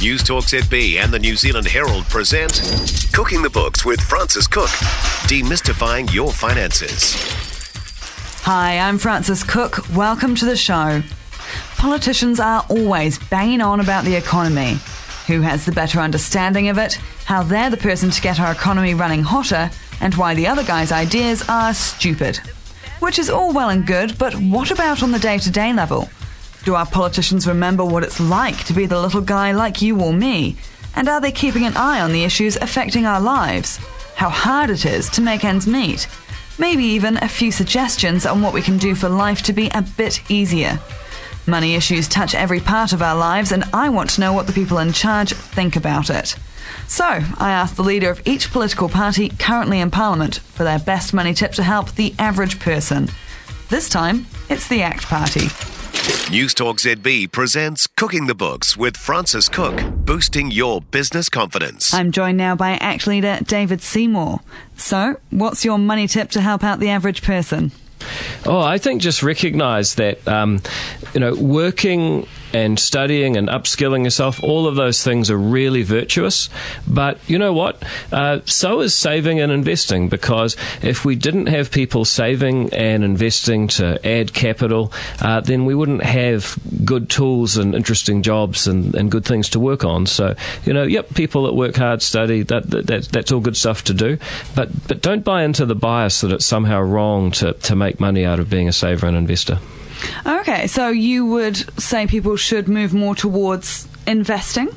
News Talk ZB and the New Zealand Herald present Cooking the Books with Frances Cook, demystifying your finances. Hi, I'm Frances Cook. Welcome to the show. Politicians are always banging on about the economy. Who has the better understanding of it, how they're the person to get our economy running hotter, and why the other guy's ideas are stupid. Which is all well and good, but what about on the day to day level? Do our politicians remember what it's like to be the little guy like you or me? And are they keeping an eye on the issues affecting our lives? How hard it is to make ends meet? Maybe even a few suggestions on what we can do for life to be a bit easier. Money issues touch every part of our lives, and I want to know what the people in charge think about it. So, I asked the leader of each political party currently in Parliament for their best money tip to help the average person. This time, it's the ACT Party. News Talk ZB presents Cooking the Books with Frances Cook, boosting your business confidence. I'm joined now by ACT leader David Seymour. So, what's your money tip to help out the average person? Oh, I think just recognise that um, you know working and studying and upskilling yourself, all of those things are really virtuous. But you know what? Uh, so is saving and investing because if we didn't have people saving and investing to add capital, uh, then we wouldn't have good tools and interesting jobs and, and good things to work on. So, you know, yep, people that work hard, study, that, that, that that's all good stuff to do. But, but don't buy into the bias that it's somehow wrong to, to make money out of being a saver and investor. Okay, so you would say people should move more towards investing?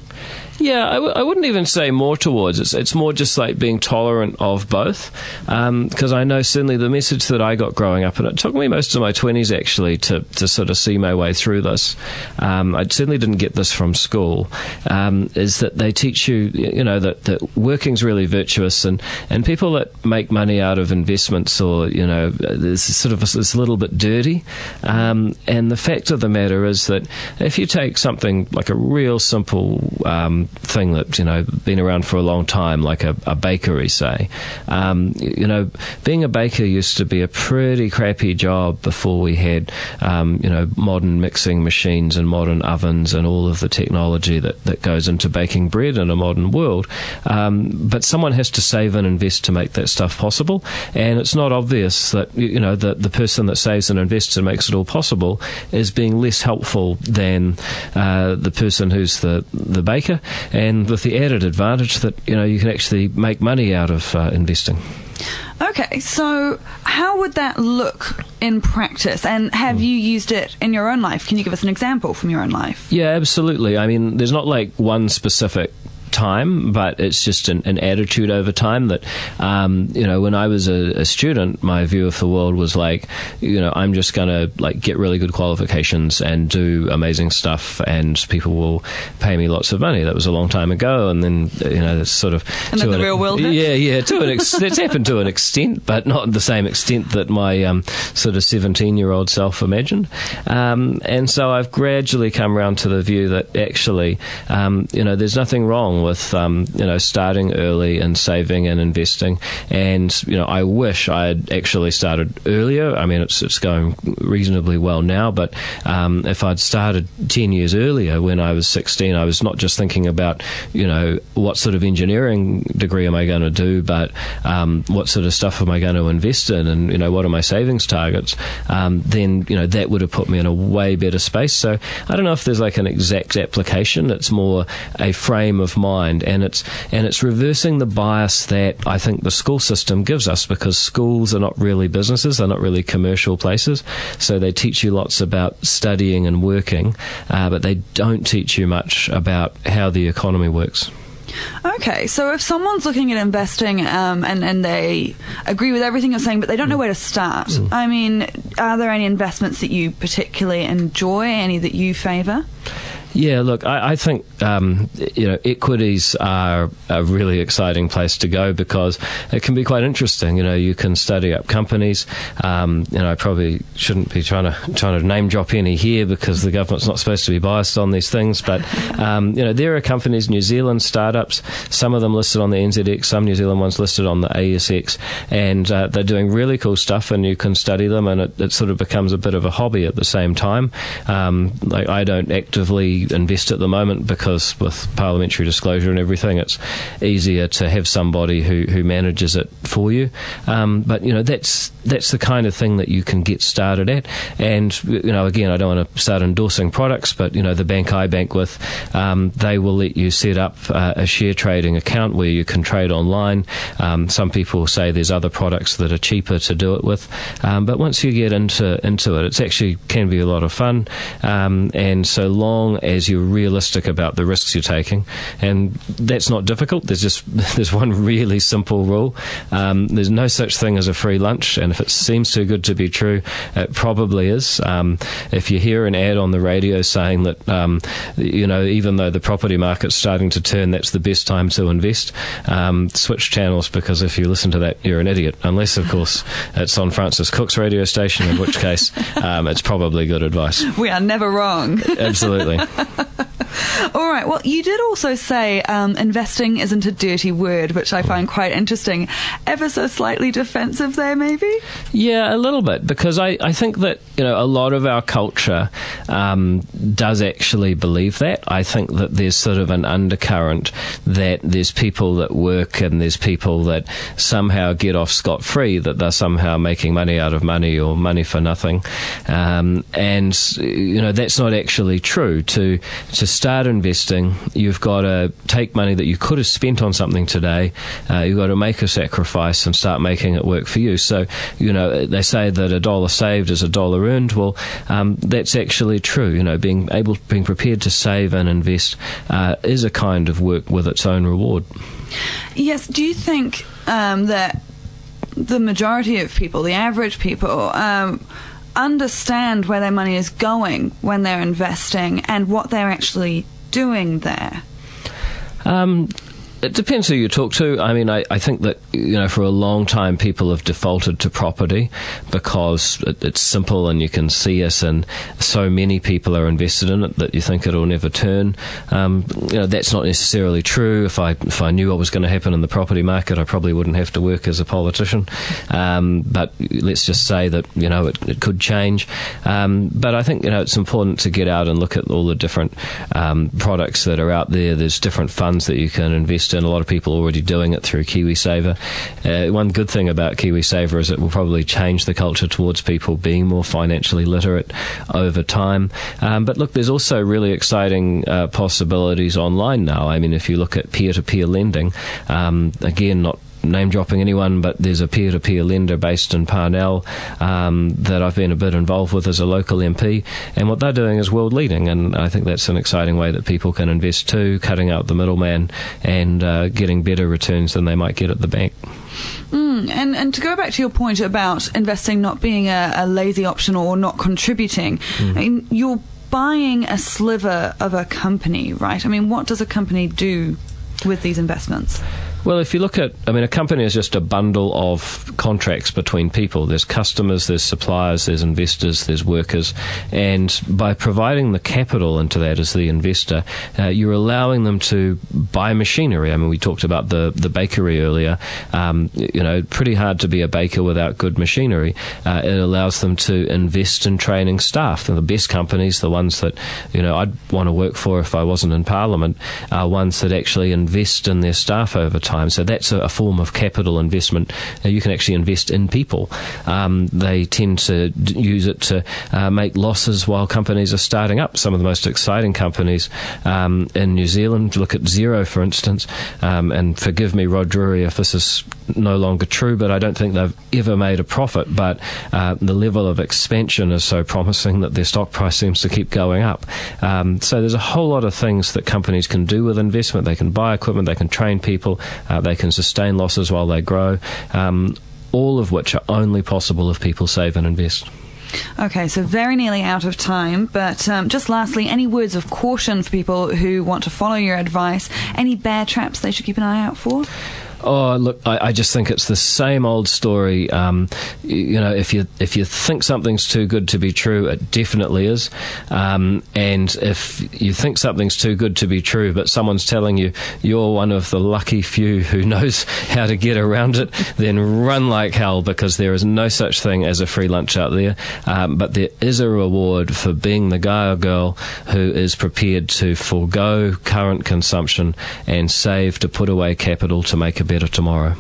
Yeah, I w- I wouldn't even say more towards it's it's more just like being tolerant of both. Because um, I know certainly the message that I got growing up, and it took me most of my twenties actually to, to sort of see my way through this. Um, I certainly didn't get this from school. Um, is that they teach you, you know, that, that working's really virtuous, and, and people that make money out of investments or you know, this sort of this little bit dirty. Um, and the fact of the matter is that if you take something like a real simple um, thing that you know been around for a long time, like a, a bakery, say. Um, you know, being a baker used to be a pretty crappy job before we had um, you know modern mixing machines and modern ovens and all of the technology that, that goes into baking bread in a modern world. Um, but someone has to save and invest to make that stuff possible, and it's not obvious that you know the the person that saves and invests and makes it all possible is being less helpful than uh, the person who's the the baker and with the added advantage that you know you can actually make money out of uh, investing. Okay, so how would that look in practice? And have mm. you used it in your own life? Can you give us an example from your own life? Yeah, absolutely. I mean, there's not like one specific time, but it's just an, an attitude over time that, um, you know, when I was a, a, student, my view of the world was like, you know, I'm just going to like get really good qualifications and do amazing stuff, and people will pay me lots of money. That was a long time ago, and then you know, it's sort of and the real world. Yeah, yeah, to an ex- it's happened to an extent, but not the same extent that my um, sort of 17 year old self imagined. Um, and so I've gradually come around to the view that actually, um, you know, there's nothing wrong with um, you know starting early and saving and investing. And you know, I wish I had actually started earlier. I mean, it's it's going reasonably well now, but um, if I'd started ten years earlier when I was sixteen, I was not just thinking about you know what sort of engineering degree am I going to do, but um, what sort of stuff am I going to invest in, and you know what are my savings targets. Um, then you know that would have put me in a way better space. So I don't know if there's like an exact application. It's more a frame of mind mind, and it's and it's reversing the bias that I think the school system gives us because schools are not really businesses, they're not really commercial places, so they teach you lots about studying and working, uh, but they don't teach you much about how the economy works. Okay, so if someone's looking at investing um, and, and they agree with everything you're saying, but they don't know where to start, mm. I mean, are there any investments that you particularly enjoy, any that you favour? Yeah, look, I, I think um, you know equities are a really exciting place to go because it can be quite interesting. You know, you can study up companies. Um, you know, I probably shouldn't be trying to trying to name drop any here because the government's not supposed to be biased on these things. But um, you know, there are companies, New Zealand startups, some of them listed on the NZX, some New Zealand ones listed on the ASX, and uh, they're doing really cool stuff, and you can study them, and it, it, sort of becomes a bit of a hobby at the same time. Um, like I don't actively invest at the moment because with parliamentary disclosure and everything, it's easier to have somebody who, who manages it for you. Um, but you know that's that's the kind of thing that you can get started at. And you know, again, I don't want to start endorsing products, but you know, the bank I bank with, um, they will let you set up uh, a share trading account where you can trade online. Um, some people say there's other products that are cheaper to do it with, um, but once you get into into it, it's actually can be a lot of fun. Um, and so long as you're realistic about the risks you're taking, and that's not difficult. There's just there's one really simple rule. Um, there's no such thing as a free lunch, and if it seems too good to be true, it probably is. Um, if you hear an ad on the radio saying that, um, you know, even though the property market's starting to turn, that's the best time to invest, um, switch channels because if you listen to that, you're an idiot. Unless, of course, it's on Frances Cook's radio station, in which case um, it's probably good advice. We are never wrong. Absolutely. All right. Well, you did also say um, investing isn't a dirty word, which I find quite interesting. Ever so slightly defensive there, maybe? Yeah, a little bit, because I, I think that you know a lot of our culture um, does actually believe that. I think that there's sort of an undercurrent that there's people that work and there's people that somehow get off scot free, that they're somehow making money out of money or money for nothing, um, and you know that's not actually true. To to start investing, you've got to take money that you could have spent on something today. Uh, you've got to make a sacrifice and start making it work for you. So you know they say that a dollar saved is a dollar earned. Well, um, that's actually true. You know, being able, being prepared to save and invest uh, is a kind of work with its own reward. Yes. Do you think um, that the majority of people, the average people, um, understand where their money is going when they're investing and what they're actually doing there? Um, it depends who you talk to. I mean, I, I think that, you know, for a long time people have defaulted to property because it, it's simple and you can see it, and so many people are invested in it that you think it'll never turn. Um, you know, that's not necessarily true. If I, if I knew what was going to happen in the property market, I probably wouldn't have to work as a politician. Um, but let's just say that, you know, it, it could change. Um, but I think, you know, it's important to get out and look at all the different um, products that are out there. There's different funds that you can invest in. a lot of people already doing it through KiwiSaver. Uh, one good thing about KiwiSaver is it will probably change the culture towards people being more financially literate over time. Um, but look, there's also really exciting uh, possibilities online now. I mean, if you look at peer to peer lending, um, again, not name dropping anyone, but there's a peer to peer lender based in Parnell um, that I've been a bit involved with as a local MP. And what they're doing is world leading. And I think that's an exciting way that people can invest too, cutting out the middleman and uh, getting better returns than they might get at the bank. Mm, and and to go back to your point about investing not being a, a lazy option or not contributing, mm. I mean, you're buying a sliver of a company, right? I mean, what does a company do with these investments? Well, if you look at, I mean, a company is just a bundle of contracts between people. There's customers, there's suppliers, there's investors, there's workers. And by providing the capital into that as the investor, uh, you're allowing them to buy machinery. I mean, we talked about the, the bakery earlier. Um, you know, pretty hard to be a baker without good machinery. Uh, it allows them to invest in training staff. And the best companies, the ones that, you know, I'd want to work for if I wasn't in Parliament, are ones that actually invest in their staff over time time. So that's a, a form of capital investment. Uh, you can actually invest in people. Um, they tend to d- use it to uh, make losses while companies are starting up. Some of the most exciting companies um, in New Zealand, look at Xero, for instance, um, and forgive me, Rod Drury, if this is no longer true, but I don't think they've ever made a profit. But uh, the level of expansion is so promising that their stock price seems to keep going up. Um, so there's a whole lot of things that companies can do with investment. They can buy equipment, they can train people, uh, they can sustain losses while they grow, um, all of which are only possible if people save and invest. Okay, so very nearly out of time, but um, just lastly, any words of caution for people who want to follow your advice? Any bear traps they should keep an eye out for? Oh, look, I, I, just think it's the same old story. Um, you, know, if you if you think something's too good to be true, it definitely is. Um, and if you think something's too good to be true, but someone's telling you you're one of the lucky few who knows how to get around it, then run like hell because there is no such thing as a free lunch out there. Um, but there is a reward for being the guy or girl who is prepared to forego current consumption and save to put away capital to make a better tomorrow.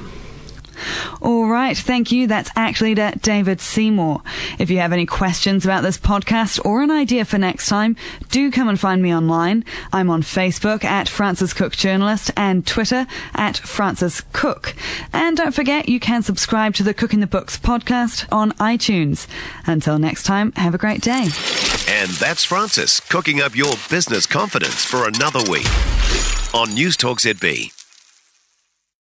All right, thank you. That's actually David Seymour. If you have any questions about this podcast or an idea for next time, do come and find me online. I'm on Facebook at Frances Cook Journalist and Twitter at Frances Cook. And don't forget, you can subscribe to the Cooking the Books podcast on iTunes. Until next time, have a great day. And that's Frances cooking up your business confidence for another week on News Talk ZB.